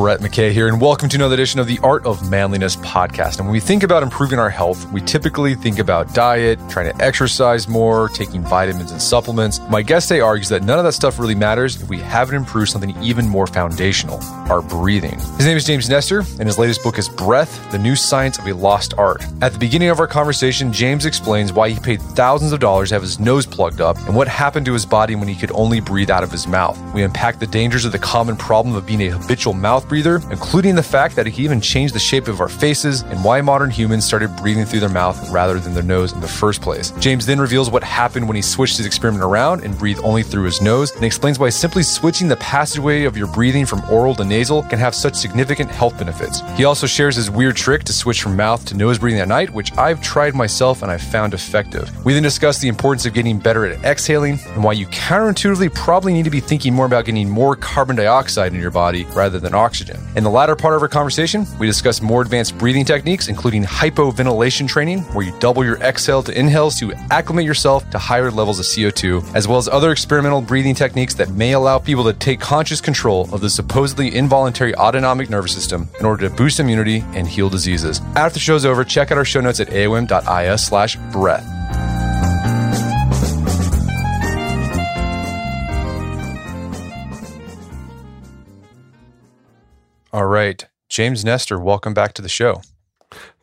Brett McKay here, and welcome to another edition of the Art of Manliness podcast. And when we think about improving our health, we typically think about diet, trying to exercise more, taking vitamins and supplements. My guest today argues that none of that stuff really matters if we haven't improved something even more foundational our breathing. His name is James Nestor, and his latest book is Breath The New Science of a Lost Art. At the beginning of our conversation, James explains why he paid thousands of dollars to have his nose plugged up and what happened to his body when he could only breathe out of his mouth. We unpack the dangers of the common problem of being a habitual mouth breather, including the fact that it can even change the shape of our faces and why modern humans started breathing through their mouth rather than their nose in the first place. James then reveals what happened when he switched his experiment around and breathed only through his nose and explains why simply switching the passageway of your breathing from oral to nasal can have such significant health benefits. He also shares his weird trick to switch from mouth to nose breathing at night, which I've tried myself and I've found effective. We then discuss the importance of getting better at exhaling and why you counterintuitively probably need to be thinking more about getting more carbon dioxide in your body rather than oxygen. In the latter part of our conversation, we discuss more advanced breathing techniques, including hypoventilation training, where you double your exhale to inhales to acclimate yourself to higher levels of CO2, as well as other experimental breathing techniques that may allow people to take conscious control of the supposedly involuntary autonomic nervous system in order to boost immunity and heal diseases. After the show's over, check out our show notes at aom.is slash breath. All right. James Nestor, welcome back to the show.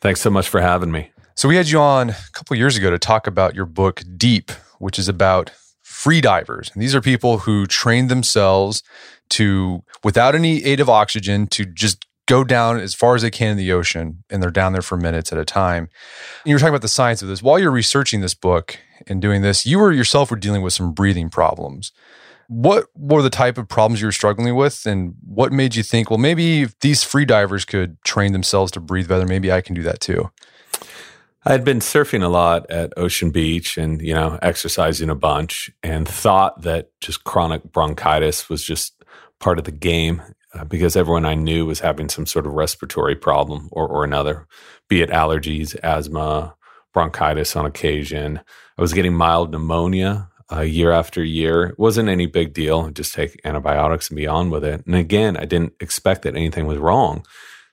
Thanks so much for having me. So we had you on a couple years ago to talk about your book Deep, which is about free divers. And these are people who train themselves to without any aid of oxygen to just go down as far as they can in the ocean and they're down there for minutes at a time. And you were talking about the science of this. While you're researching this book and doing this, you were yourself were dealing with some breathing problems. What were the type of problems you were struggling with, and what made you think, well, maybe if these free divers could train themselves to breathe better, maybe I can do that too? I had been surfing a lot at Ocean Beach and, you know, exercising a bunch and thought that just chronic bronchitis was just part of the game uh, because everyone I knew was having some sort of respiratory problem or, or another, be it allergies, asthma, bronchitis on occasion. I was getting mild pneumonia uh, year after year. It wasn't any big deal. Just take antibiotics and be on with it. And again, I didn't expect that anything was wrong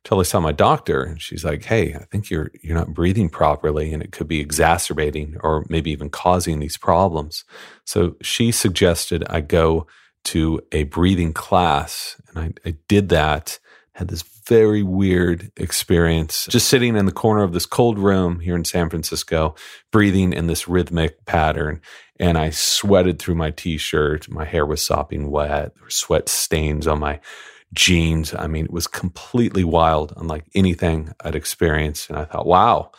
until I saw my doctor. And she's like, "Hey, I think you're you're not breathing properly, and it could be exacerbating or maybe even causing these problems." So she suggested I go to a breathing class, and I, I did that. Had this very weird experience just sitting in the corner of this cold room here in San Francisco, breathing in this rhythmic pattern and I sweated through my t-shirt. My hair was sopping wet. There were sweat stains on my jeans. I mean, it was completely wild, unlike anything I'd experienced. And I thought, wow,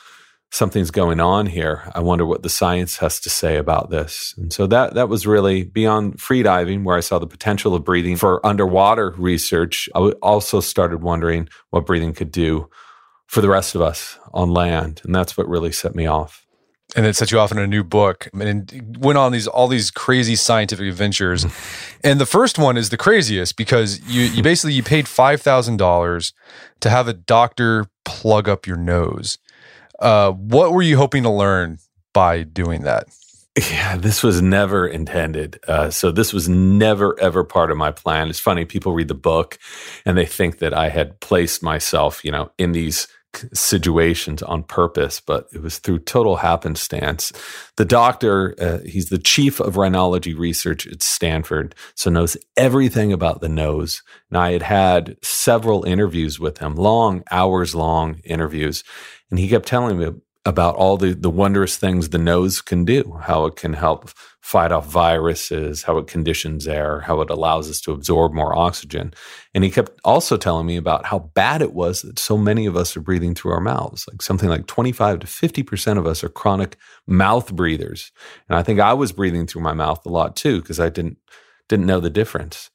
something's going on here. I wonder what the science has to say about this. And so that that was really beyond freediving, where I saw the potential of breathing for underwater research. I also started wondering what breathing could do for the rest of us on land, and that's what really set me off and then set you off in a new book and went on these all these crazy scientific adventures and the first one is the craziest because you, you basically you paid $5000 to have a doctor plug up your nose uh, what were you hoping to learn by doing that Yeah, this was never intended. Uh, so this was never ever part of my plan. It's funny people read the book and they think that I had placed myself, you know, in these situations on purpose, but it was through total happenstance. The doctor, uh, he's the chief of rhinology research at Stanford, so knows everything about the nose. And I had had several interviews with him, long, hours long interviews. And he kept telling me about all the, the wondrous things the nose can do, how it can help fight off viruses, how it conditions air, how it allows us to absorb more oxygen. And he kept also telling me about how bad it was that so many of us are breathing through our mouths. Like something like 25 to 50% of us are chronic mouth breathers. And I think I was breathing through my mouth a lot too, because I didn't didn't know the difference.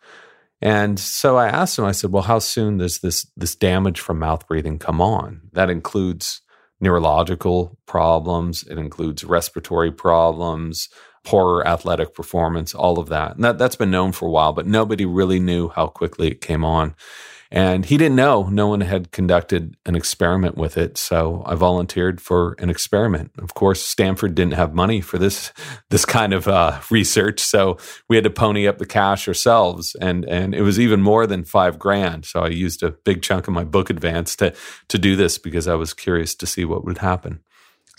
And so I asked him, I said, well, how soon does this this damage from mouth breathing come on? That includes neurological problems, it includes respiratory problems, poor athletic performance, all of that. And that, that's been known for a while, but nobody really knew how quickly it came on. And he didn't know. No one had conducted an experiment with it. So I volunteered for an experiment. Of course, Stanford didn't have money for this this kind of uh, research, so we had to pony up the cash ourselves. And and it was even more than five grand. So I used a big chunk of my book advance to to do this because I was curious to see what would happen.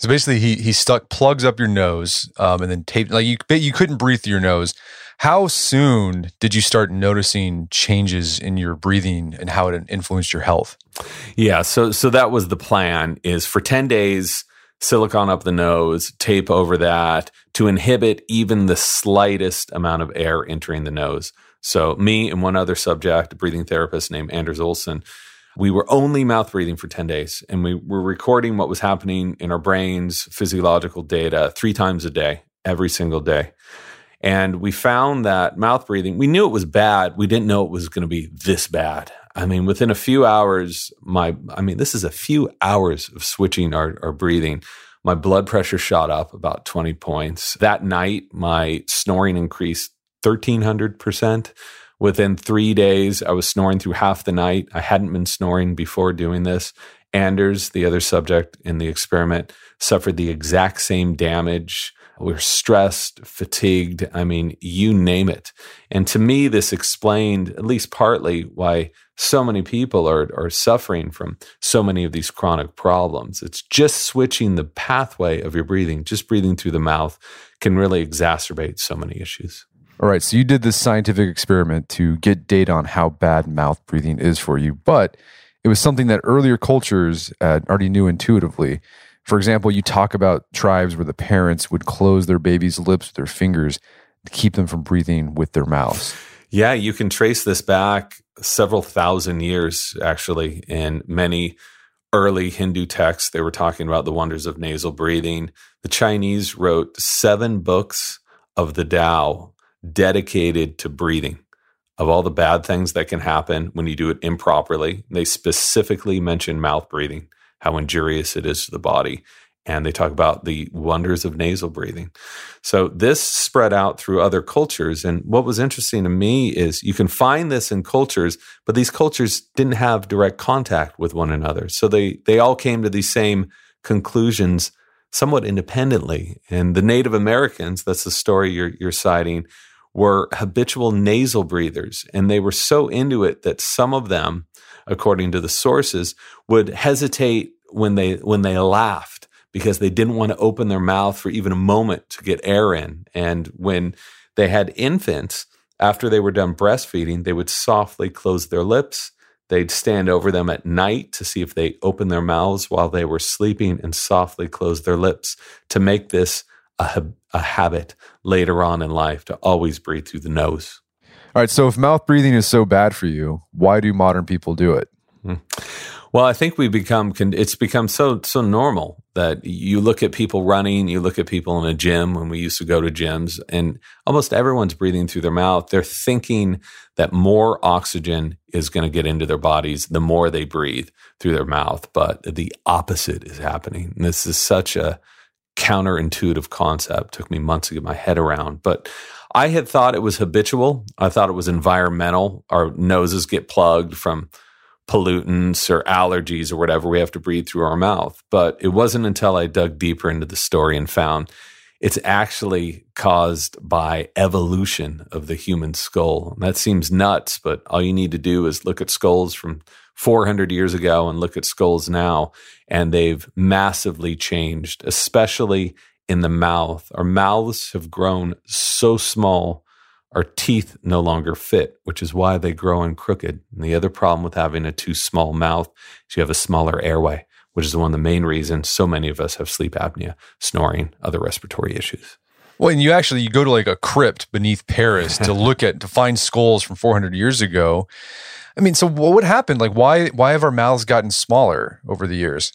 So basically, he he stuck plugs up your nose, um, and then taped like you you couldn't breathe through your nose. How soon did you start noticing changes in your breathing and how it influenced your health? Yeah, so so that was the plan. Is for ten days, silicone up the nose, tape over that to inhibit even the slightest amount of air entering the nose. So me and one other subject, a breathing therapist named Anders Olsson we were only mouth breathing for 10 days and we were recording what was happening in our brains, physiological data, three times a day, every single day. And we found that mouth breathing, we knew it was bad. We didn't know it was going to be this bad. I mean, within a few hours, my, I mean, this is a few hours of switching our, our breathing. My blood pressure shot up about 20 points. That night, my snoring increased 1300%. Within three days, I was snoring through half the night. I hadn't been snoring before doing this. Anders, the other subject in the experiment, suffered the exact same damage. We were stressed, fatigued. I mean, you name it. And to me, this explained, at least partly, why so many people are, are suffering from so many of these chronic problems. It's just switching the pathway of your breathing, just breathing through the mouth can really exacerbate so many issues. All right, so you did this scientific experiment to get data on how bad mouth breathing is for you, but it was something that earlier cultures uh, already knew intuitively. For example, you talk about tribes where the parents would close their baby's lips with their fingers to keep them from breathing with their mouths. Yeah, you can trace this back several thousand years, actually, in many early Hindu texts. They were talking about the wonders of nasal breathing. The Chinese wrote seven books of the Tao dedicated to breathing of all the bad things that can happen when you do it improperly. They specifically mention mouth breathing, how injurious it is to the body. And they talk about the wonders of nasal breathing. So this spread out through other cultures. And what was interesting to me is you can find this in cultures, but these cultures didn't have direct contact with one another. So they, they all came to these same conclusions somewhat independently. And the Native Americans, that's the story you're, you're citing, were habitual nasal breathers. And they were so into it that some of them, according to the sources, would hesitate when they, when they laughed because they didn't want to open their mouth for even a moment to get air in. And when they had infants, after they were done breastfeeding, they would softly close their lips. They'd stand over them at night to see if they opened their mouths while they were sleeping and softly close their lips to make this a, a habit later on in life to always breathe through the nose. All right. So if mouth breathing is so bad for you, why do modern people do it? Hmm. Well, I think we become it's become so so normal that you look at people running, you look at people in a gym when we used to go to gyms, and almost everyone's breathing through their mouth. They're thinking that more oxygen is going to get into their bodies the more they breathe through their mouth, but the opposite is happening. And this is such a counterintuitive concept. Took me months to get my head around, but I had thought it was habitual. I thought it was environmental. Our noses get plugged from pollutants or allergies or whatever we have to breathe through our mouth. But it wasn't until I dug deeper into the story and found it's actually caused by evolution of the human skull. That seems nuts, but all you need to do is look at skulls from 400 years ago and look at skulls now, and they've massively changed, especially in the mouth. Our mouths have grown so small, our teeth no longer fit, which is why they grow in crooked. And the other problem with having a too small mouth is you have a smaller airway, which is one of the main reasons so many of us have sleep apnea, snoring, other respiratory issues. Well, and you actually you go to like a crypt beneath Paris to look at to find skulls from 400 years ago. I mean, so what happened? Like, why why have our mouths gotten smaller over the years?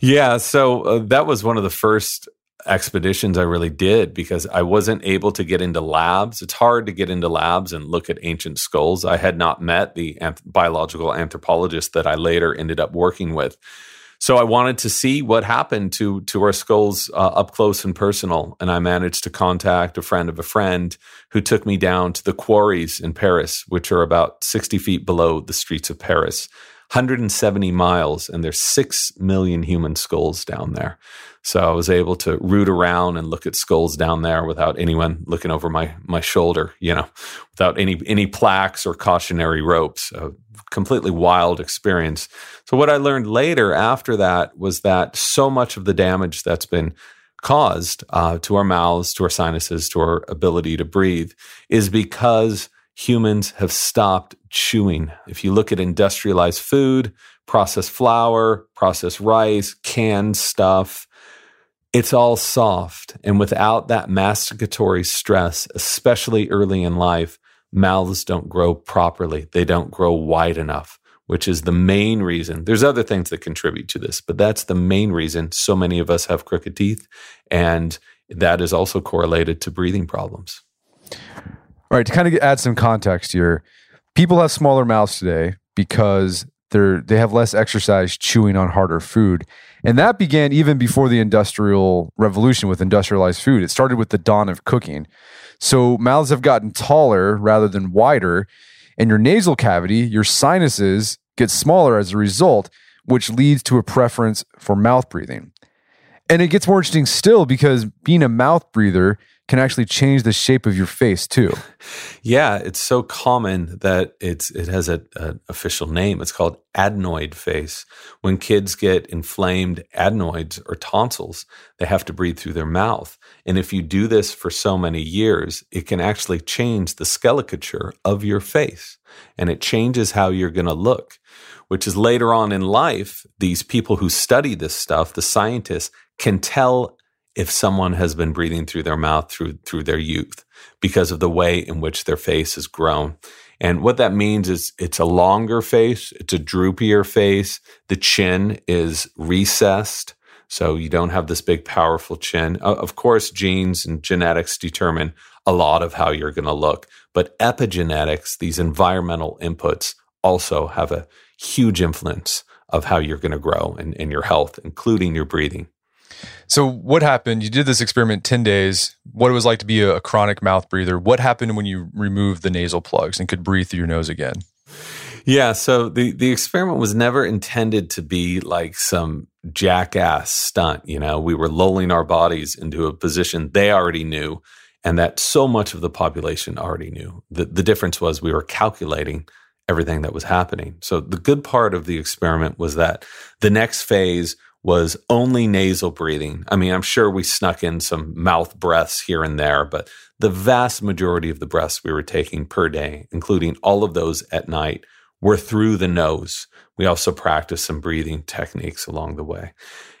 Yeah, so uh, that was one of the first expeditions I really did because I wasn't able to get into labs. It's hard to get into labs and look at ancient skulls. I had not met the anth- biological anthropologist that I later ended up working with. So I wanted to see what happened to to our skulls uh, up close and personal, and I managed to contact a friend of a friend who took me down to the quarries in Paris, which are about sixty feet below the streets of Paris. 170 miles, and there's 6 million human skulls down there. So I was able to root around and look at skulls down there without anyone looking over my my shoulder, you know, without any any plaques or cautionary ropes. A completely wild experience. So what I learned later after that was that so much of the damage that's been caused uh, to our mouths, to our sinuses, to our ability to breathe is because humans have stopped chewing. If you look at industrialized food, processed flour, processed rice, canned stuff, it's all soft. And without that masticatory stress, especially early in life, mouths don't grow properly. They don't grow wide enough, which is the main reason. There's other things that contribute to this, but that's the main reason so many of us have crooked teeth. And that is also correlated to breathing problems. All right, to kind of add some context here, people have smaller mouths today because they're they have less exercise chewing on harder food. And that began even before the industrial revolution with industrialized food. It started with the dawn of cooking. So mouths have gotten taller rather than wider, and your nasal cavity, your sinuses get smaller as a result, which leads to a preference for mouth breathing. And it gets more interesting still because being a mouth breather can actually change the shape of your face too. Yeah, it's so common that it's it has an official name. It's called adenoid face. When kids get inflamed adenoids or tonsils, they have to breathe through their mouth. And if you do this for so many years, it can actually change the skeleture of your face and it changes how you're going to look, which is later on in life, these people who study this stuff, the scientists, can tell if someone has been breathing through their mouth through through their youth because of the way in which their face has grown. And what that means is it's a longer face, it's a droopier face, the chin is recessed. So you don't have this big, powerful chin. Of course, genes and genetics determine a lot of how you're going to look, but epigenetics, these environmental inputs, also have a huge influence of how you're going to grow and, and your health, including your breathing. So, what happened? You did this experiment 10 days. What it was like to be a, a chronic mouth breather. What happened when you removed the nasal plugs and could breathe through your nose again? Yeah, so the the experiment was never intended to be like some jackass stunt, you know. We were lulling our bodies into a position they already knew and that so much of the population already knew. The the difference was we were calculating everything that was happening. So the good part of the experiment was that the next phase was only nasal breathing. I mean, I'm sure we snuck in some mouth breaths here and there, but the vast majority of the breaths we were taking per day, including all of those at night, were through the nose. We also practiced some breathing techniques along the way.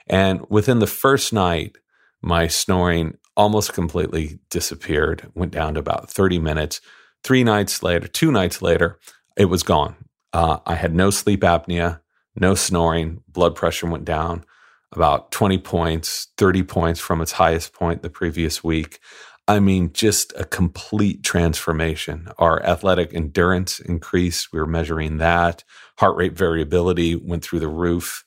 And within the first night, my snoring almost completely disappeared, went down to about 30 minutes. Three nights later, two nights later, it was gone. Uh, I had no sleep apnea no snoring, blood pressure went down about 20 points, 30 points from its highest point the previous week. I mean, just a complete transformation. Our athletic endurance increased. We were measuring that. Heart rate variability went through the roof.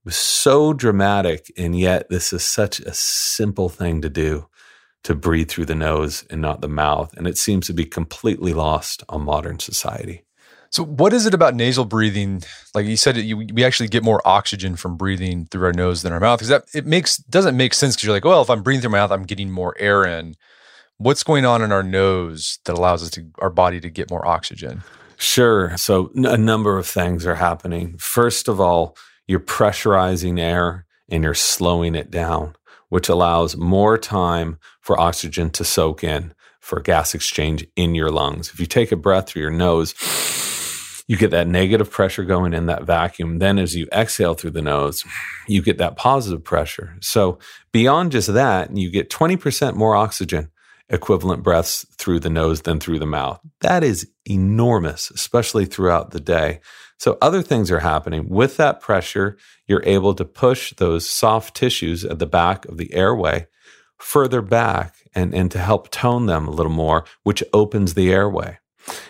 It was so dramatic. And yet, this is such a simple thing to do to breathe through the nose and not the mouth. And it seems to be completely lost on modern society. So, what is it about nasal breathing? Like you said, you, we actually get more oxygen from breathing through our nose than our mouth. Because that it makes doesn't make sense because you're like, well, if I'm breathing through my mouth, I'm getting more air in. What's going on in our nose that allows us to our body to get more oxygen? Sure. So, a number of things are happening. First of all, you're pressurizing air and you're slowing it down, which allows more time for oxygen to soak in for gas exchange in your lungs. If you take a breath through your nose, you get that negative pressure going in that vacuum. Then, as you exhale through the nose, you get that positive pressure. So, beyond just that, you get 20% more oxygen equivalent breaths through the nose than through the mouth. That is enormous, especially throughout the day. So, other things are happening. With that pressure, you're able to push those soft tissues at the back of the airway further back and, and to help tone them a little more, which opens the airway.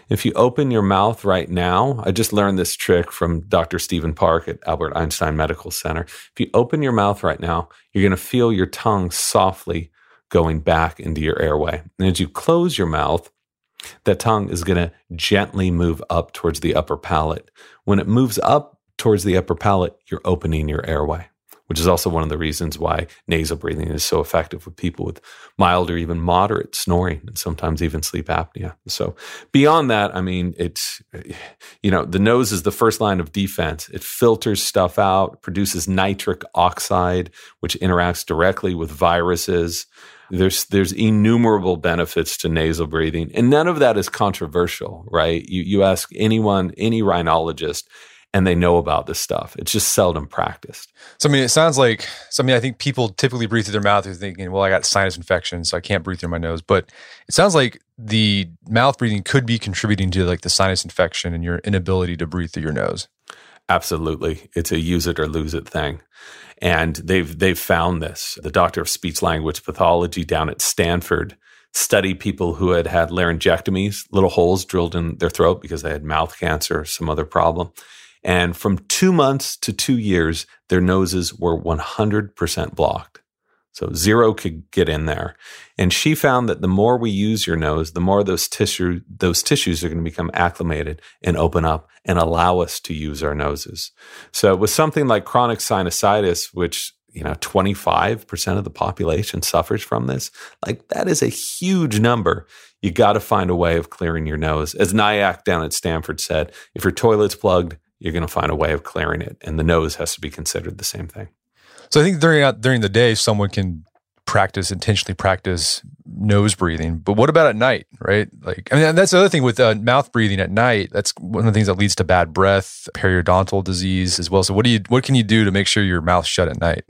If you open your mouth right now, I just learned this trick from Dr. Steven Park at Albert Einstein Medical Center. If you open your mouth right now, you're going to feel your tongue softly going back into your airway. And as you close your mouth, that tongue is going to gently move up towards the upper palate. When it moves up towards the upper palate, you're opening your airway which is also one of the reasons why nasal breathing is so effective with people with mild or even moderate snoring and sometimes even sleep apnea. So beyond that, I mean, it's, you know, the nose is the first line of defense. It filters stuff out, produces nitric oxide, which interacts directly with viruses. There's there's innumerable benefits to nasal breathing, and none of that is controversial, right? You you ask anyone, any rhinologist, and they know about this stuff. It's just seldom practiced. So, I mean, it sounds like, so, I mean, I think people typically breathe through their mouth. They're thinking, well, I got sinus infection, so I can't breathe through my nose. But it sounds like the mouth breathing could be contributing to like the sinus infection and your inability to breathe through your nose. Absolutely. It's a use it or lose it thing. And they've, they've found this. The doctor of speech language pathology down at Stanford studied people who had had laryngectomies, little holes drilled in their throat because they had mouth cancer or some other problem and from two months to two years, their noses were 100% blocked. So zero could get in there. And she found that the more we use your nose, the more those tissue, those tissues are going to become acclimated and open up and allow us to use our noses. So with something like chronic sinusitis, which you know 25% of the population suffers from this like that is a huge number you got to find a way of clearing your nose as Nayak down at stanford said if your toilet's plugged you're going to find a way of clearing it. And the nose has to be considered the same thing. So I think during during the day, someone can practice intentionally practice nose breathing. But what about at night? Right? Like I mean, that's the other thing with uh, mouth breathing at night. That's one of the things that leads to bad breath, periodontal disease as well. So what do you what can you do to make sure your mouth's shut at night?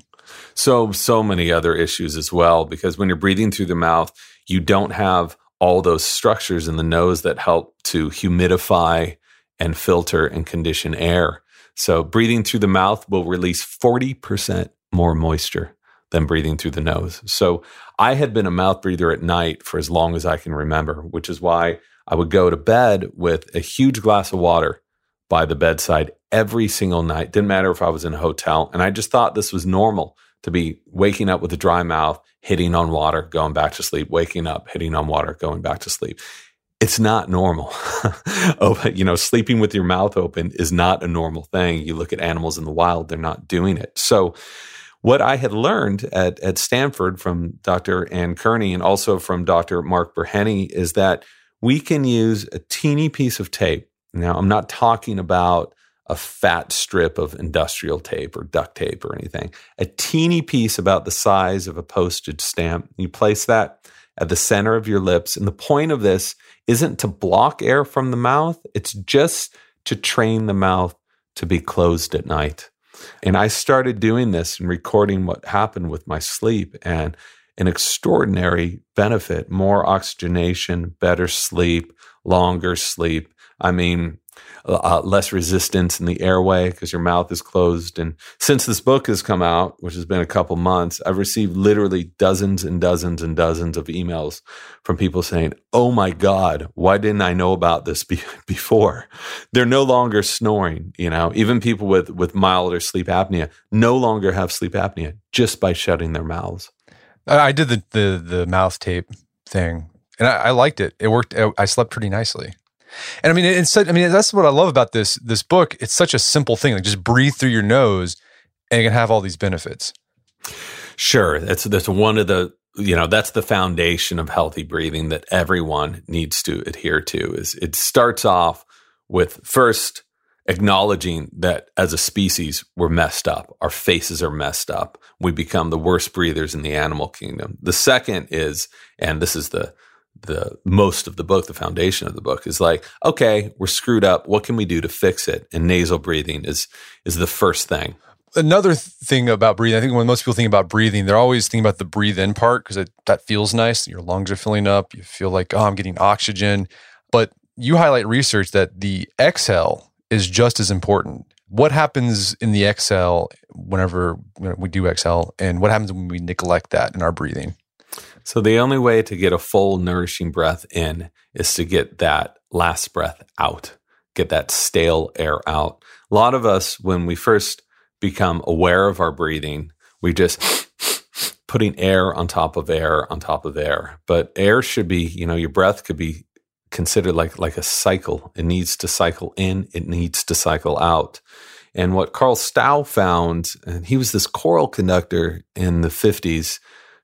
So so many other issues as well because when you're breathing through the mouth, you don't have all those structures in the nose that help to humidify and filter and condition air. So breathing through the mouth will release 40% more moisture than breathing through the nose. So I had been a mouth breather at night for as long as I can remember, which is why I would go to bed with a huge glass of water by the bedside every single night. Didn't matter if I was in a hotel. And I just thought this was normal to be waking up with a dry mouth, hitting on water, going back to sleep, waking up, hitting on water, going back to sleep it's not normal. oh, you know, sleeping with your mouth open is not a normal thing. You look at animals in the wild, they're not doing it. So, what I had learned at, at Stanford from Dr. Ann Kearney and also from Dr. Mark Burhenne is that we can use a teeny piece of tape. Now, I'm not talking about a fat strip of industrial tape or duct tape or anything, a teeny piece about the size of a postage stamp. You place that at the center of your lips. And the point of this isn't to block air from the mouth, it's just to train the mouth to be closed at night. And I started doing this and recording what happened with my sleep and an extraordinary benefit more oxygenation, better sleep, longer sleep. I mean, uh, less resistance in the airway because your mouth is closed. And since this book has come out, which has been a couple months, I've received literally dozens and dozens and dozens of emails from people saying, Oh my God, why didn't I know about this be- before? They're no longer snoring. You know, even people with, with milder sleep apnea no longer have sleep apnea just by shutting their mouths. I did the, the, the mouth tape thing and I, I liked it. It worked. I slept pretty nicely. And I mean, it's I mean, that's what I love about this this book. It's such a simple thing. Like just breathe through your nose, and it can have all these benefits. Sure, that's that's one of the you know that's the foundation of healthy breathing that everyone needs to adhere to. Is it starts off with first acknowledging that as a species we're messed up our faces are messed up we become the worst breathers in the animal kingdom the second is and this is the the most of the book the foundation of the book is like okay we're screwed up. What can we do to fix it? And nasal breathing is is the first thing. Another thing about breathing i think when most people think about breathing they're always thinking about the breathe in part because that feels nice your lungs are filling up. You feel like oh i'm getting oxygen. But you highlight research that the exhale is just as important. What happens in the exhale whenever we do exhale, and what happens when we neglect that in our breathing? So, the only way to get a full, nourishing breath in is to get that last breath out, get that stale air out. A lot of us, when we first become aware of our breathing, we just putting air on top of air on top of air. But air should be, you know, your breath could be considered like like a cycle. It needs to cycle in, it needs to cycle out. And what Carl Stough found, and he was this choral conductor in the 50s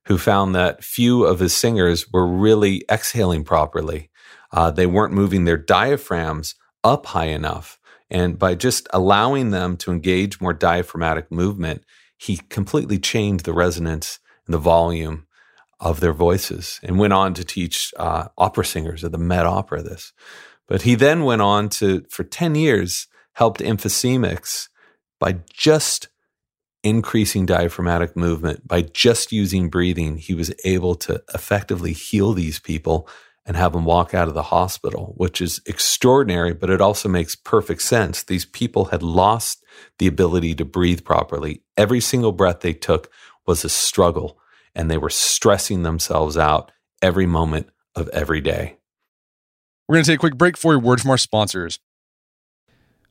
who found that few of his singers were really exhaling properly. Uh, they weren't moving their diaphragms up high enough. And by just allowing them to engage more diaphragmatic movement, he completely changed the resonance and the volume of their voices and went on to teach uh, opera singers at the Met Opera this. But he then went on to, for 10 years, helped emphysemics by just increasing diaphragmatic movement, by just using breathing. He was able to effectively heal these people and have them walk out of the hospital, which is extraordinary, but it also makes perfect sense. These people had lost the ability to breathe properly. Every single breath they took was a struggle and they were stressing themselves out every moment of every day. We're going to take a quick break for a word from our sponsors.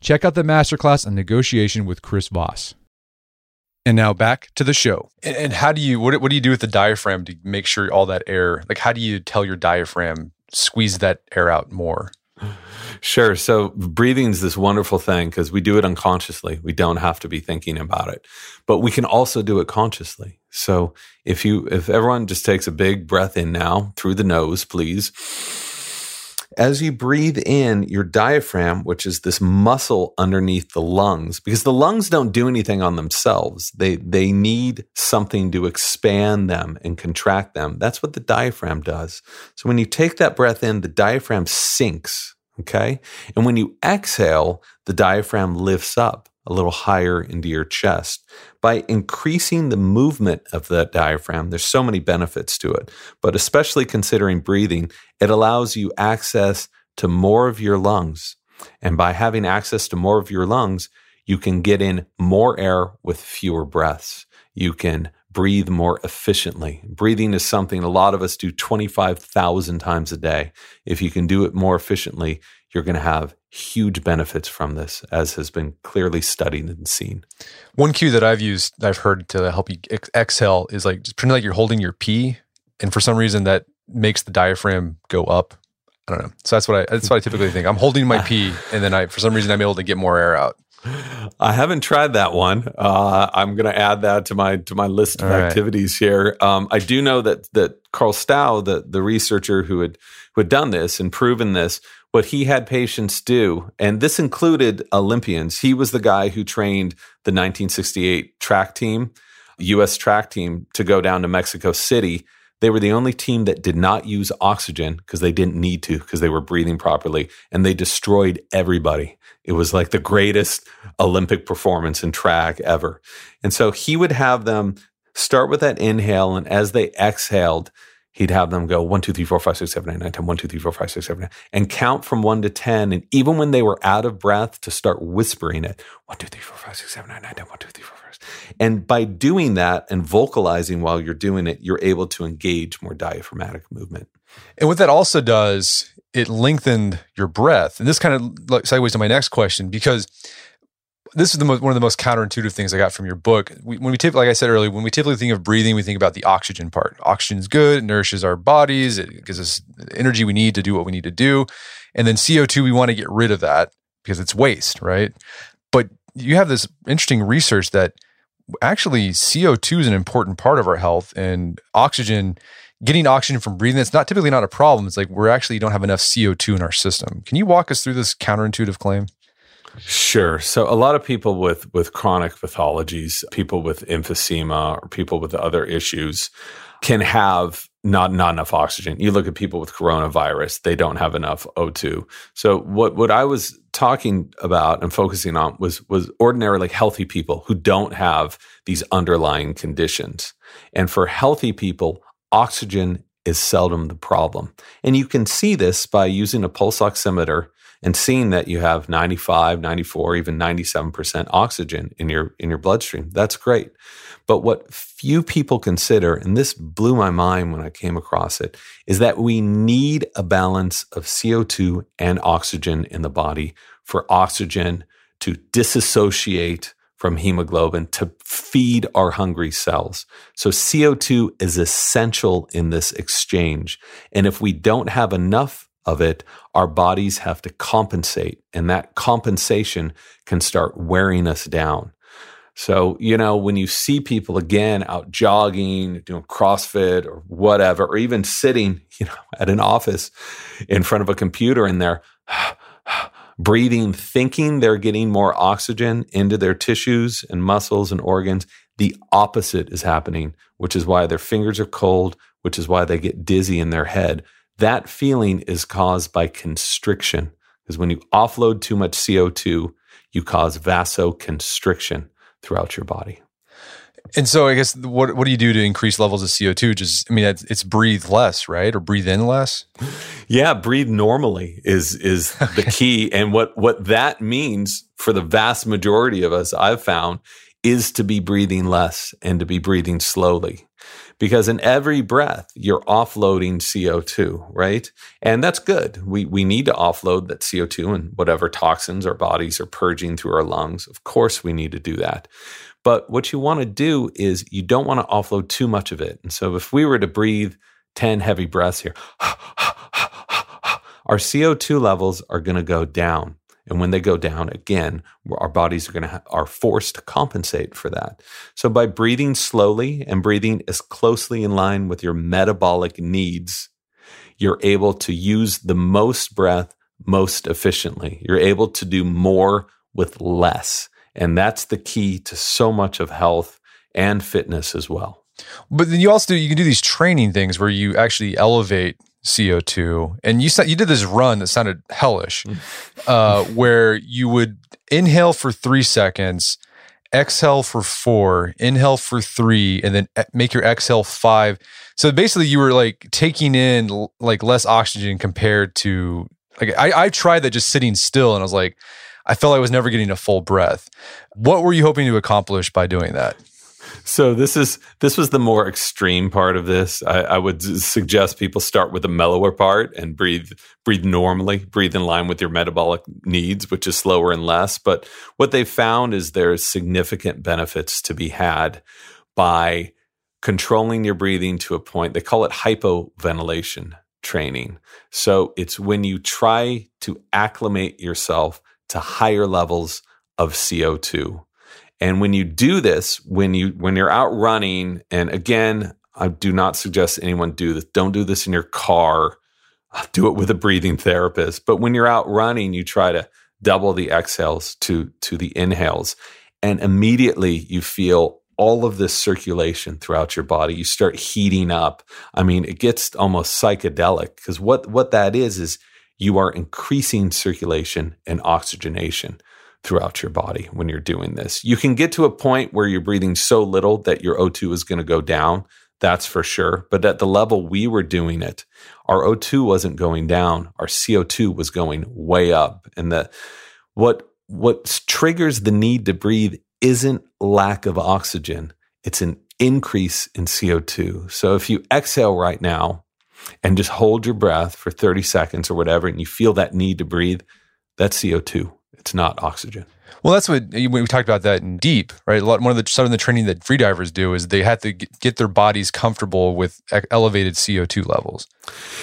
Check out the masterclass on negotiation with Chris Voss. And now back to the show. And, and how do you what, what do you do with the diaphragm to make sure all that air like how do you tell your diaphragm squeeze that air out more? Sure. So breathing is this wonderful thing because we do it unconsciously. We don't have to be thinking about it, but we can also do it consciously. So if you, if everyone just takes a big breath in now through the nose, please. As you breathe in, your diaphragm, which is this muscle underneath the lungs, because the lungs don't do anything on themselves. They, they need something to expand them and contract them. That's what the diaphragm does. So when you take that breath in, the diaphragm sinks Okay. And when you exhale, the diaphragm lifts up a little higher into your chest. By increasing the movement of that diaphragm, there's so many benefits to it, but especially considering breathing, it allows you access to more of your lungs. And by having access to more of your lungs, you can get in more air with fewer breaths. You can breathe more efficiently. Breathing is something a lot of us do 25,000 times a day. If you can do it more efficiently, you're going to have huge benefits from this, as has been clearly studied and seen. One cue that I've used, I've heard to help you ex- exhale is like just pretend like you're holding your pee, and for some reason that makes the diaphragm go up. I don't know. So that's what I that's what I typically think. I'm holding my pee, and then I for some reason I'm able to get more air out. I haven't tried that one. Uh, I'm going to add that to my to my list of All activities right. here. Um, I do know that that Carl Stough, the the researcher who had who had done this and proven this, what he had patients do, and this included Olympians. He was the guy who trained the 1968 track team, U.S. track team, to go down to Mexico City. They were the only team that did not use oxygen because they didn't need to because they were breathing properly, and they destroyed everybody. It was like the greatest Olympic performance in track ever. And so he would have them start with that inhale, and as they exhaled, he'd have them go one, two, three, four, five, six, seven, eight, nine, ten, one, two, three, four, five, six, seven, eight, and count from one to 10. And even when they were out of breath, to start whispering it one, two, three, four, five, six, seven, eight, nine, ten, one, two, three, four, five. And by doing that and vocalizing while you're doing it, you're able to engage more diaphragmatic movement. And what that also does it lengthened your breath. And this kind of segues to my next question because this is the most, one of the most counterintuitive things I got from your book. We, when we typically, like I said earlier, when we typically think of breathing, we think about the oxygen part. Oxygen is good, it nourishes our bodies, it gives us energy we need to do what we need to do. And then CO2, we want to get rid of that because it's waste, right? But you have this interesting research that actually CO2 is an important part of our health and oxygen getting oxygen from breathing that's not typically not a problem it's like we're actually don't have enough co2 in our system can you walk us through this counterintuitive claim Sure. So a lot of people with with chronic pathologies, people with emphysema or people with other issues can have not not enough oxygen. You look at people with coronavirus, they don't have enough O2. So what what I was talking about and focusing on was was ordinarily healthy people who don't have these underlying conditions. And for healthy people, oxygen is seldom the problem. And you can see this by using a pulse oximeter and seeing that you have 95, 94, even 97% oxygen in your in your bloodstream. That's great. But what few people consider, and this blew my mind when I came across it, is that we need a balance of CO2 and oxygen in the body for oxygen to disassociate from hemoglobin to feed our hungry cells. So CO2 is essential in this exchange. And if we don't have enough of it, our bodies have to compensate. And that compensation can start wearing us down. So, you know, when you see people again out jogging, doing CrossFit or whatever, or even sitting, you know, at an office in front of a computer and they're breathing, thinking they're getting more oxygen into their tissues and muscles and organs, the opposite is happening, which is why their fingers are cold, which is why they get dizzy in their head. That feeling is caused by constriction. Because when you offload too much CO2, you cause vasoconstriction throughout your body. And so, I guess what what do you do to increase levels of CO two? Just, I mean, it's, it's, breathe less, right, or breathe in less. Yeah, breathe normally is is the key, and what what that means for the vast majority of us, I've found, is to be breathing less and to be breathing slowly because in every breath you're offloading CO2, right? And that's good. We we need to offload that CO2 and whatever toxins our bodies are purging through our lungs. Of course we need to do that. But what you want to do is you don't want to offload too much of it. And so if we were to breathe 10 heavy breaths here, our CO2 levels are going to go down. And when they go down again, our bodies are going to ha- are forced to compensate for that. So by breathing slowly and breathing as closely in line with your metabolic needs, you're able to use the most breath most efficiently. You're able to do more with less. And that's the key to so much of health and fitness as well. But then you also do, you can do these training things where you actually elevate CO2. And you said you did this run that sounded hellish, mm. uh, where you would inhale for three seconds, exhale for four, inhale for three, and then make your exhale five. So basically, you were like taking in like less oxygen compared to like I, I tried that just sitting still, and I was like, I felt I was never getting a full breath. What were you hoping to accomplish by doing that? So this is this was the more extreme part of this. I, I, would suggest people start with the mellower part and breathe breathe normally, breathe in line with your metabolic needs, which is slower and less. But what they found is there's significant benefits to be had by controlling your breathing to a point. They call it hypoventilation training. So it's when you try to acclimate yourself to higher levels of CO2. And when you do this, when you when you're out running, and again, I do not suggest anyone do this. Don't do this in your car. Do it with a breathing therapist. But when you're out running, you try to double the exhales to to the inhales, and immediately you feel all of this circulation throughout your body. You start heating up. I mean, it gets almost psychedelic because what what that is is you are increasing circulation and oxygenation throughout your body when you're doing this. You can get to a point where you're breathing so little that your O2 is going to go down. That's for sure. But at the level we were doing it, our O2 wasn't going down. Our CO2 was going way up. And the, what, what triggers the need to breathe isn't lack of oxygen. It's an increase in CO2. So if you exhale right now and just hold your breath for 30 seconds or whatever, and you feel that need to breathe, that's CO2. It's not oxygen. Well, that's what we talked about that in deep, right? A lot, one of the some of the training that freedivers do is they have to get their bodies comfortable with elevated CO two levels.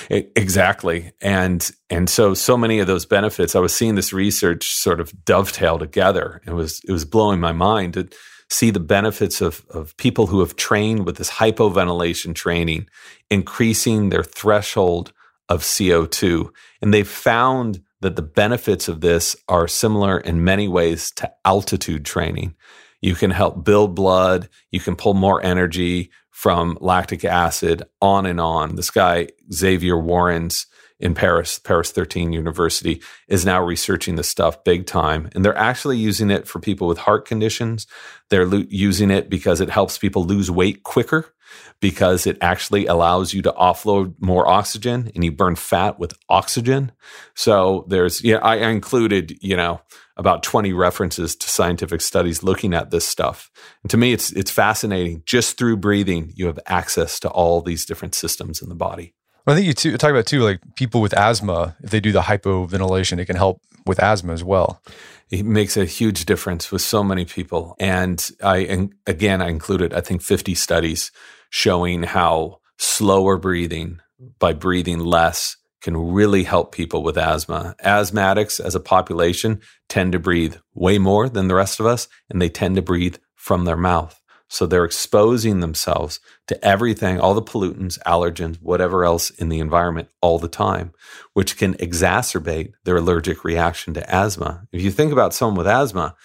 Exactly, and and so so many of those benefits. I was seeing this research sort of dovetail together. It was it was blowing my mind to see the benefits of of people who have trained with this hypoventilation training, increasing their threshold of CO two, and they found that the benefits of this are similar in many ways to altitude training. You can help build blood, you can pull more energy from lactic acid, on and on. This guy, Xavier Woorons, in Paris, Paris 13 University, is now researching this stuff big time. And they're actually using it for people with heart conditions. They're lo- using it because it helps people lose weight quicker, because it actually allows you to offload more oxygen and you burn fat with oxygen. So there's, yeah, I included, you know, about 20 references to scientific studies looking at this stuff. And to me, it's, it's fascinating. Just through breathing, you have access to all these different systems in the body. I think you too, talk about too, like people with asthma, if they do the hypoventilation, it can help with asthma as well. It makes a huge difference with so many people. And I, and again, I included, I think 50 studies showing how slower breathing by breathing less can really help people with asthma. Asthmatics as a population tend to breathe way more than the rest of us, and they tend to breathe from their mouth. So they're exposing themselves to everything, all the pollutants, allergens, whatever else in the environment all the time, which can exacerbate their allergic reaction to asthma. If you think about someone with asthma,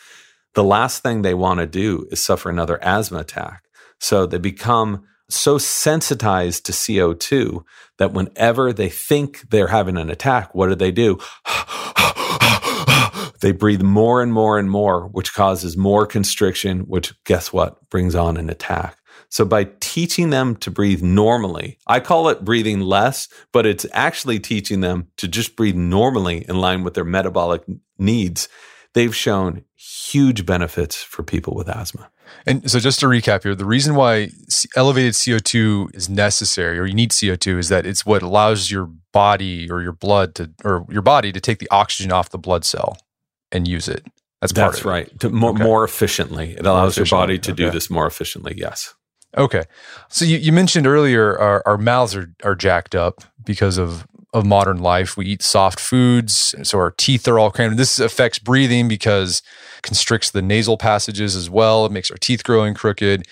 the last thing they want to do is suffer another asthma attack. So they become so sensitized to CO2 that whenever they think they're having an attack, what do they do? they breathe more and more and more, which causes more constriction, which guess what? Brings on an attack. So by teaching them to breathe normally, I call it breathing less, but it's actually teaching them to just breathe normally in line with their metabolic needs. They've shown huge benefits for people with asthma. And so, just to recap here, the reason why elevated CO2 is necessary, or you need CO2, is that it's what allows your body or your blood to, or your body to take the oxygen off the blood cell and use it. That's part That's right. To more, okay. more efficiently, it allows your body to okay. do this more efficiently. Yes. Okay. So you, you mentioned earlier our, our mouths are, are jacked up because of of modern life. We eat soft foods, so our teeth are all crammed. This affects breathing because it constricts the nasal passages as well. It makes our teeth growing crooked.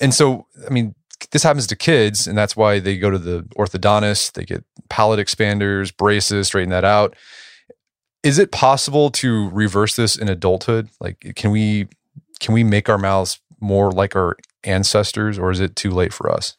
And so, I mean, this happens to kids, and that's why they go to the orthodontist. They get palate expanders, braces, straighten that out. Is it possible to reverse this in adulthood? Like, can we can we make our mouths more like our ancestors, or is it too late for us?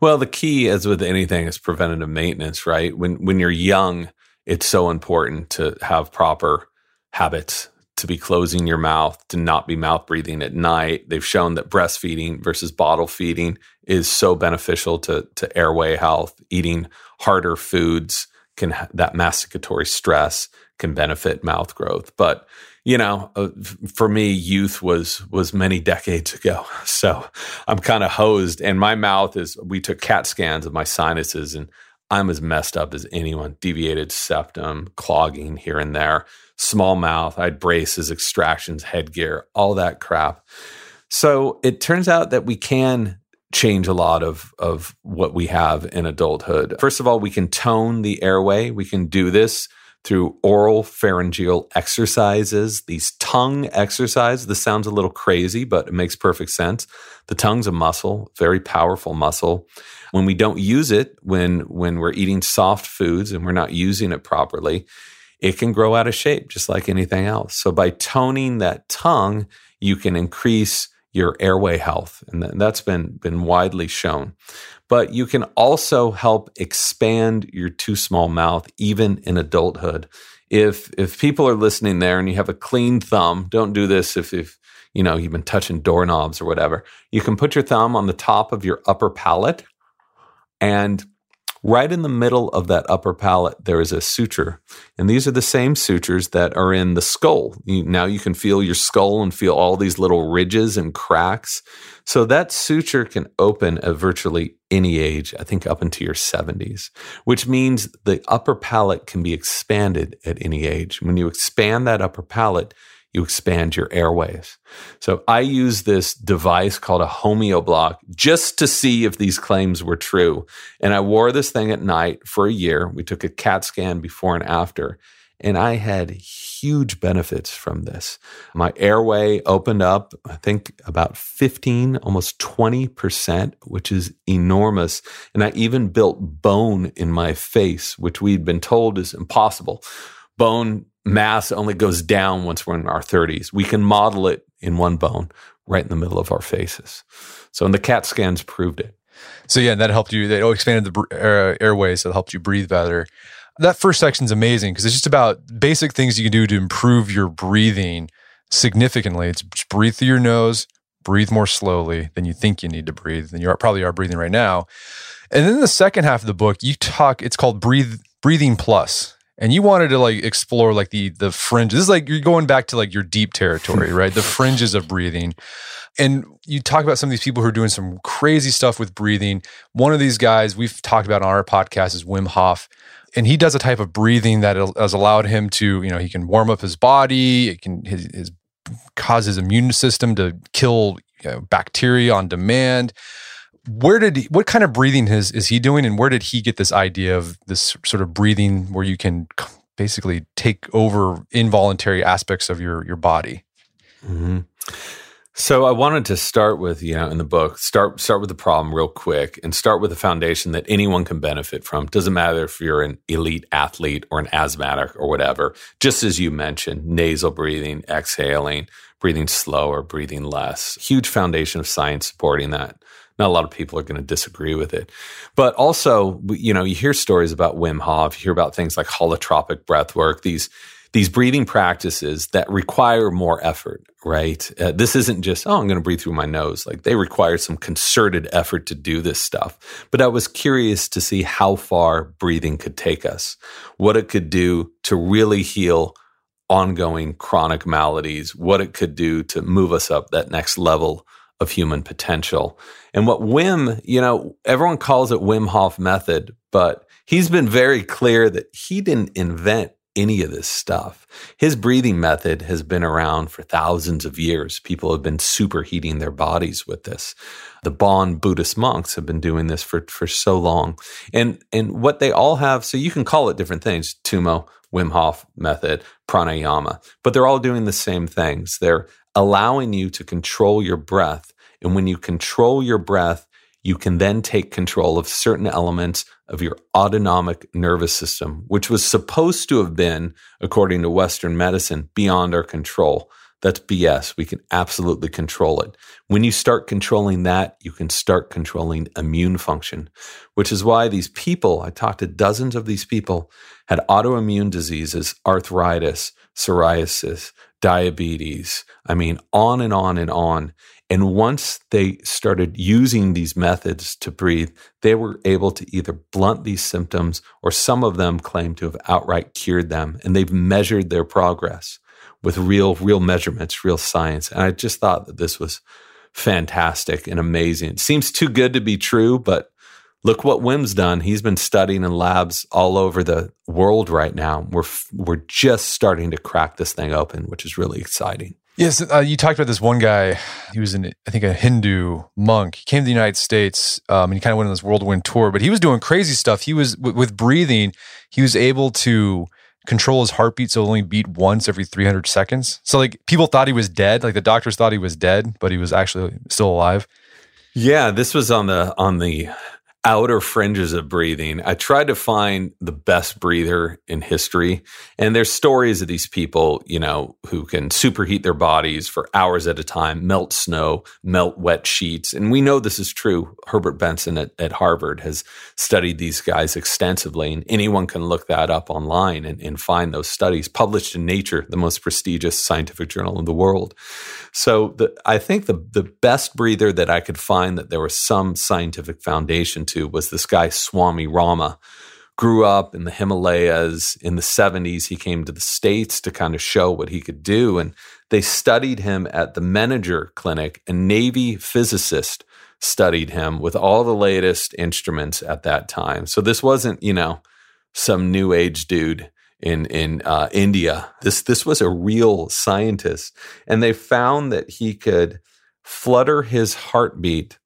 Well, the key, as with anything, is preventative maintenance, right? When when you're young, it's so important to have proper habits to be closing your mouth, to not be mouth breathing at night. They've shown that breastfeeding versus bottle feeding is so beneficial to to airway health. Eating harder foods can that masticatory stress can benefit mouth growth, but you know, uh, for me, youth was was many decades ago. So I'm kind of hosed, and my mouth is. We took CAT scans of my sinuses, and I'm as messed up as anyone. Deviated septum, clogging here and there, small mouth. I had braces, extractions, headgear, all that crap. So it turns out that we can change a lot of of what we have in adulthood. First of all, we can tone the airway. We can do this through oral pharyngeal exercises, these tongue exercises. This sounds a little crazy, but it makes perfect sense. The tongue's a muscle, very powerful muscle. When we don't use it, when when we're eating soft foods and we're not using it properly, it can grow out of shape just like anything else. So by toning that tongue, you can increase your airway health, and that's been been widely shown but you can also help expand your too small mouth even in adulthood. If if people are listening there and you have a clean thumb, don't do this if if you know you've been touching doorknobs or whatever. You can put your thumb on the top of your upper palate and Right in the middle of that upper palate, there is a suture. And these are the same sutures that are in the skull. You, now you can feel your skull and feel all these little ridges and cracks. So that suture can open at virtually any age, I think up into your 70s, which means the upper palate can be expanded at any age. When you expand that upper palate, you expand your airways. So I use this device called a homeoblock just to see if these claims were true. And I wore this thing at night for a year. We took a CAT scan before and after. And I had huge benefits from this. My airway opened up, I think about 15, almost 20%, which is enormous. And I even built bone in my face, which we'd been told is impossible. Bone mass only goes down once we're in our 30s. We can model it in one bone right in the middle of our faces. So, and the CAT scans proved it. So, yeah, that helped you. They expanded the uh, airways, so it helped you breathe better. That first section is amazing because it's just about basic things you can do to improve your breathing significantly. It's just breathe through your nose, breathe more slowly than you think you need to breathe, than you are, probably are breathing right now. And then the second half of the book, you talk. It's called breathe breathing plus, and you wanted to like explore like the the fringes. This is like you're going back to like your deep territory, right? The fringes of breathing. And you talk about some of these people who are doing some crazy stuff with breathing. One of these guys we've talked about on our podcast is Wim Hof. And he does a type of breathing that has allowed him to, you know, he can warm up his body. It can his, his cause his immune system to kill you know, bacteria on demand. Where did he, what kind of breathing is is he doing, and where did he get this idea of this sort of breathing where you can basically take over involuntary aspects of your your body? Mm-hmm. So I wanted to start with, you know, in the book, start start with the problem real quick and start with a foundation that anyone can benefit from. Doesn't matter if you're an elite athlete or an asthmatic or whatever. Just as you mentioned, nasal breathing, exhaling, breathing slower, breathing less. Huge foundation of science supporting that. Not a lot of people are going to disagree with it. But also, you know, you hear stories about Wim Hof, you hear about things like holotropic breath work, these these breathing practices that require more effort, right? Uh, this isn't just, oh, I'm going to breathe through my nose. Like they require some concerted effort to do this stuff. But I was curious to see how far breathing could take us, what it could do to really heal ongoing chronic maladies, what it could do to move us up that next level of human potential. And what Wim, you know, everyone calls it Wim Hof method, but he's been very clear that he didn't invent any of this stuff. His breathing method has been around for thousands of years. People have been superheating their bodies with this. The Bon Buddhist monks have been doing this for, for so long. And, and what they all have, so you can call it different things, Tumo, Wim Hof method, pranayama, but they're all doing the same things. They're allowing you to control your breath. And when you control your breath, you can then take control of certain elements of your autonomic nervous system, which was supposed to have been, according to Western medicine, beyond our control. That's BS. We can absolutely control it. When you start controlling that, you can start controlling immune function, which is why these people, I talked to dozens of these people, had autoimmune diseases, arthritis, psoriasis, diabetes. I mean, on and on and on. And once they started using these methods to breathe, they were able to either blunt these symptoms or some of them claim to have outright cured them. And they've measured their progress with real, real measurements, real science. And I just thought that this was fantastic and amazing. It seems too good to be true, but look what Wim's done. He's been studying in labs all over the world right now. We're, we're just starting to crack this thing open, which is really exciting. Yes, uh, you talked about this one guy. He was an, I think, a Hindu monk. He came to the United States um, and he kind of went on this whirlwind tour. But he was doing crazy stuff. He was w- with breathing. He was able to control his heartbeat so it only beat once every 300 seconds. So like people thought he was dead. Like the doctors thought he was dead, but he was actually still alive. Yeah, this was on the on the outer fringes of breathing. I tried to find the best breather in history. And there's stories of these people, you know, who can superheat their bodies for hours at a time, melt snow, melt wet sheets. And we know this is true. Herbert Benson at, at Harvard has studied these guys extensively. And anyone can look that up online and, and find those studies published in Nature, the most prestigious scientific journal in the world. So the, I think the, the best breather that I could find that there was some scientific foundation to was this guy, Swami Rama. Grew up in the Himalayas in the 70s. He came to the States to kind of show what he could do. And they studied him at the Menninger Clinic. A Navy physicist studied him with all the latest instruments at that time. So this wasn't, you know, some new age dude in in uh, India. This this was a real scientist, and they found that he could flutter his heartbeat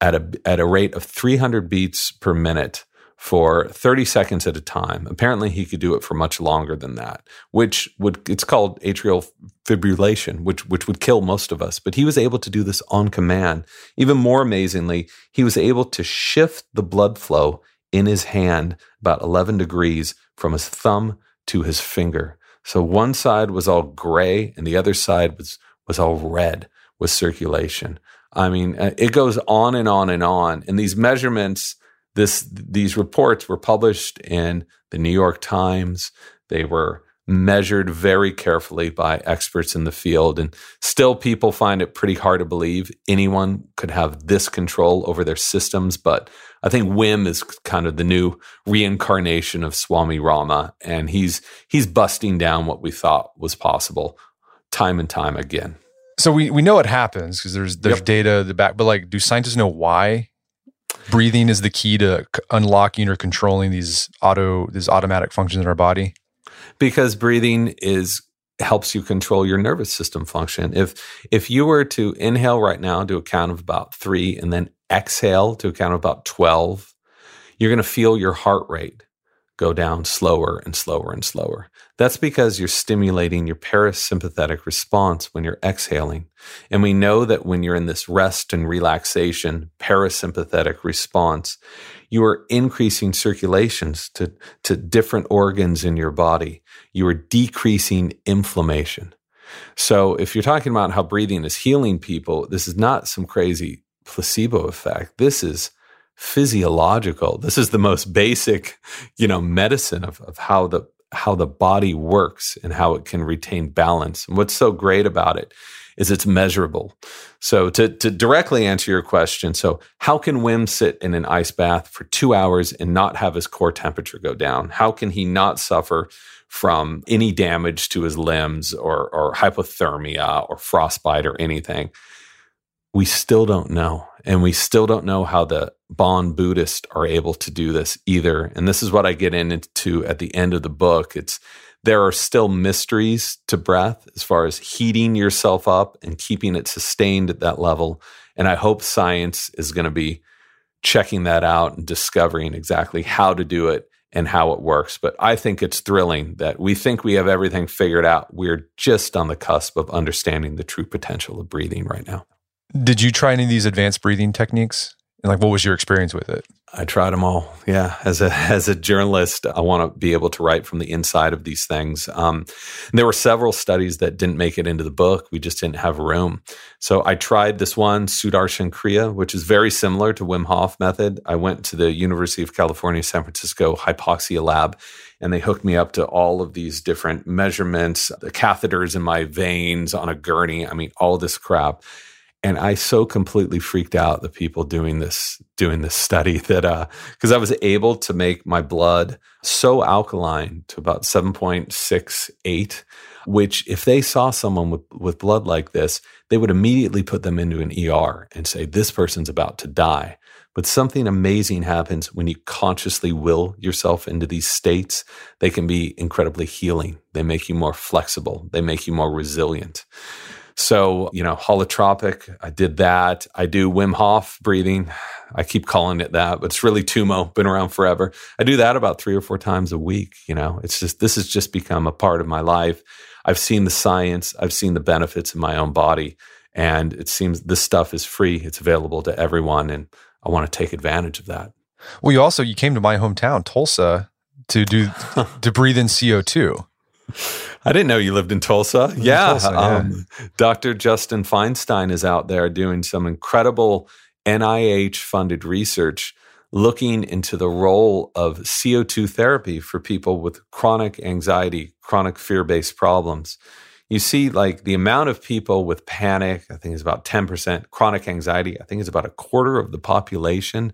at a at a rate of 300 beats per minute for 30 seconds at a time. Apparently, he could do it for much longer than that, which would it's called atrial fibrillation, which which would kill most of us. But he was able to do this on command. Even more amazingly, he was able to shift the blood flow in his hand about 11 degrees from his thumb to his finger. So one side was all gray and the other side was, was all red with circulation. I mean, uh, it goes on and on and on. And these measurements, this these reports were published in the New York Times. They were measured very carefully by experts in the field. And still, people find it pretty hard to believe anyone could have this control over their systems. But I think Wim is kind of the new reincarnation of Swami Rama, and he's he's busting down what we thought was possible time and time again. So we, we know it happens because there's there's yep. data the back, but like, do scientists know why breathing is the key to unlocking or controlling these auto these automatic functions in our body? because breathing is helps you control your nervous system function. If if you were to inhale right now to a count of about 3 and then exhale to a count of about 12, you're going to feel your heart rate go down slower and slower and slower. That's because you're stimulating your parasympathetic response when you're exhaling. And we know that when you're in this rest and relaxation parasympathetic response, you are increasing circulations to, to different organs in your body. You are decreasing inflammation. So if you're talking about how breathing is healing people, this is not some crazy placebo effect. This is physiological. This is the most basic, you know, medicine of, of how the how the body works and how it can retain balance. And what's so great about it is it's measurable. So to, to directly answer your question, so how can Wim sit in an ice bath for two hours and not have his core temperature go down? How can he not suffer from any damage to his limbs or, or hypothermia or frostbite or anything? We still don't know. And we still don't know how the Bon Buddhists are able to do this either. And this is what I get into at the end of the book. It's there are still mysteries to breath as far as heating yourself up and keeping it sustained at that level. And I hope science is going to be checking that out and discovering exactly how to do it and how it works. But I think it's thrilling that we think we have everything figured out. We're just on the cusp of understanding the true potential of breathing right now. Did you try any of these advanced breathing techniques? And like, what was your experience with it? I tried them all. Yeah, as a as a journalist, I want to be able to write from the inside of these things. Um, there were several studies that didn't make it into the book. We just didn't have room. So I tried this one, Sudarshan Kriya, which is very similar to Wim Hof method. I went to the University of California, San Francisco hypoxia lab, and they hooked me up to all of these different measurements, the catheters in my veins on a gurney. I mean, all this crap and I so completely freaked out the people doing this doing this study that uh because I was able to make my blood so alkaline to about 7.68 which if they saw someone with with blood like this they would immediately put them into an ER and say this person's about to die. But something amazing happens when you consciously will yourself into these states. They can be incredibly healing. They make you more flexible. They make you more resilient so, you know, holotropic, I did that. I do Wim Hof breathing. I keep calling it that, but it's really Tumo, been around forever. I do that about three or four times a week. You know, it's just, this has just become a part of my life. I've seen the science, I've seen the benefits in my own body, and it seems this stuff is free. It's available to everyone, and I want to take advantage of that. Well, you also you came to my hometown, Tulsa, to do to breathe in CO two. I didn't know you lived in Tulsa. Yeah. Tulsa, yeah. Um, Dr. Justin Feinstein is out there doing some incredible NIH funded research looking into the role of CO2 therapy for people with chronic anxiety, chronic fear based problems you see like the amount of people with panic, I think is about 10%, chronic anxiety, I think is about a quarter of the population.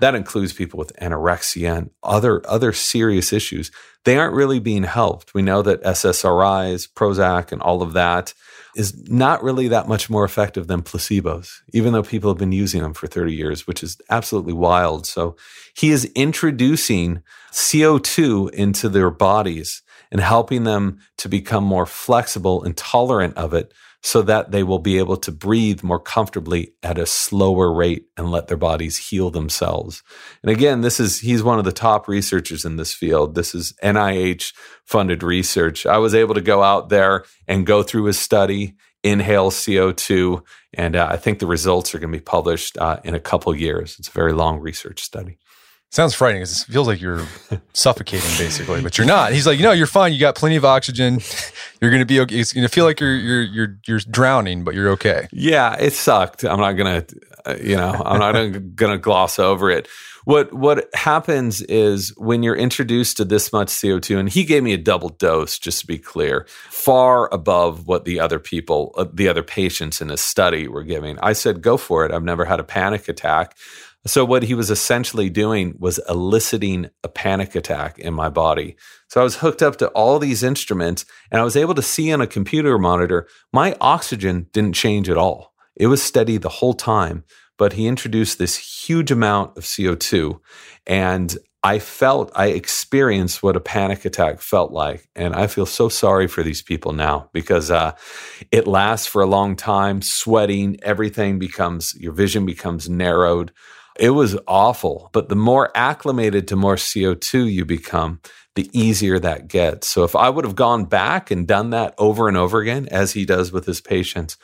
That includes people with anorexia and other, other serious issues. They aren't really being helped. We know that SSRIs, Prozac, and all of that is not really that much more effective than placebos, even though people have been using them for 30 years, which is absolutely wild. So he is introducing CO2 into their bodies and helping them to become more flexible and tolerant of it so that they will be able to breathe more comfortably at a slower rate and let their bodies heal themselves. And again, this is, he's one of the top researchers in this field. This is NIH funded research. I was able to go out there and go through his study, inhale CO2, and uh, I think the results are going to be published uh, in a couple years. It's a very long research study. Sounds frightening. It feels like you're suffocating, basically, but you're not. He's like, no, you're fine. You got plenty of oxygen. You're gonna be okay. It's gonna feel like you're you're you're you're drowning, but you're okay. Yeah, it sucked. I'm not gonna, uh, you know, I'm not gonna, gonna gloss over it. What what happens is when you're introduced to this much CO2, and he gave me a double dose, just to be clear, far above what the other people, uh, the other patients in his study were giving. I said, "Go for it." I've never had a panic attack. So what he was essentially doing was eliciting a panic attack in my body. So I was hooked up to all these instruments and I was able to see on a computer monitor my oxygen didn't change at all. It was steady the whole time, but he introduced this huge amount of CO2 and I felt, I experienced what a panic attack felt like. And I feel so sorry for these people now because uh, it lasts for a long time, sweating, everything becomes, your vision becomes narrowed. It was awful. But the more acclimated to more CO2 you become, the easier that gets. So if I would have gone back and done that over and over again, as he does with his patients,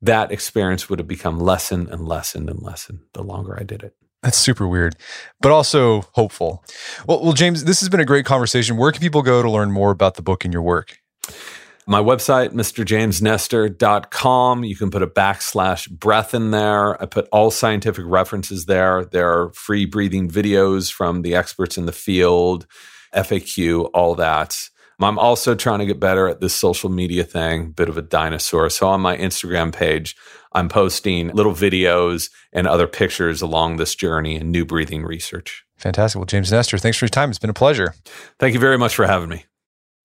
that experience would have become lessened and lessened and lessened the longer I did it. That's super weird, but also hopeful. Well, well, James, this has been a great conversation. Where can people go to learn more about the book and your work? My website, mrjamesnestor.com. You can put a backslash breath in there. I put all scientific references there. There are free breathing videos from the experts in the field, FAQ, all that. I'm also trying to get better at this social media thing, bit of a dinosaur. So on my Instagram page, I'm posting little videos and other pictures along this journey and new breathing research. Fantastic. Well, James Nestor, thanks for your time. It's been a pleasure. Thank you very much for having me.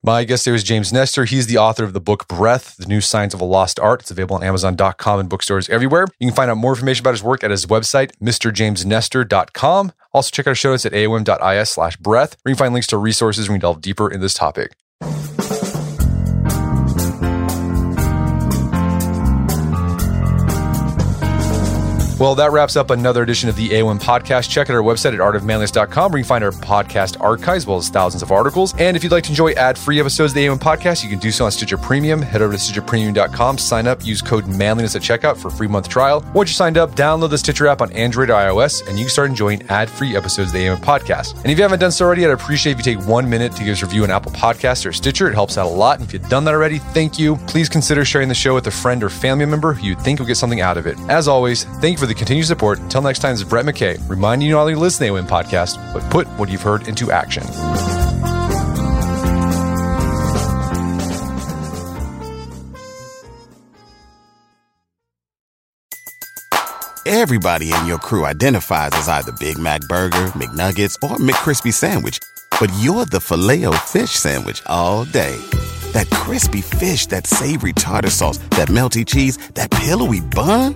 My guest today was James Nestor. He's the author of the book Breath, The New Science of a Lost Art. It's available on Amazon.com and bookstores everywhere. You can find out more information about his work at his website, MrJamesNestor.com. Also, check out our show notes at aom.is slash breath, where you can find links to resources when we delve deeper in this topic. Well, that wraps up another edition of the AOM podcast. Check out our website at artofmanliness.com where you can find our podcast archives as well as thousands of articles. And if you'd like to enjoy ad-free episodes of the AOM podcast, you can do so on Stitcher Premium. Head over to stitcherpremium.com, sign up, use code manliness at checkout for a free month trial. Once you're signed up, download the Stitcher app on Android or iOS, and you can start enjoying ad-free episodes of the AOM podcast. And if you haven't done so already, I'd appreciate if you take one minute to give us a review on Apple Podcasts or Stitcher. It helps out a lot. And if you've done that already, thank you. Please consider sharing the show with a friend or family member who you'd think will get something out of it. As always, thank you for the continued support. Until next time, is Brett McKay, reminding you not only to listen to the AOM podcast, but put what you've heard into action. Everybody in your crew identifies as either Big Mac Burger, McNuggets, or McCrispy Sandwich. But you're the filet fish Sandwich all day. That crispy fish, that savory tartar sauce, that melty cheese, that pillowy bun.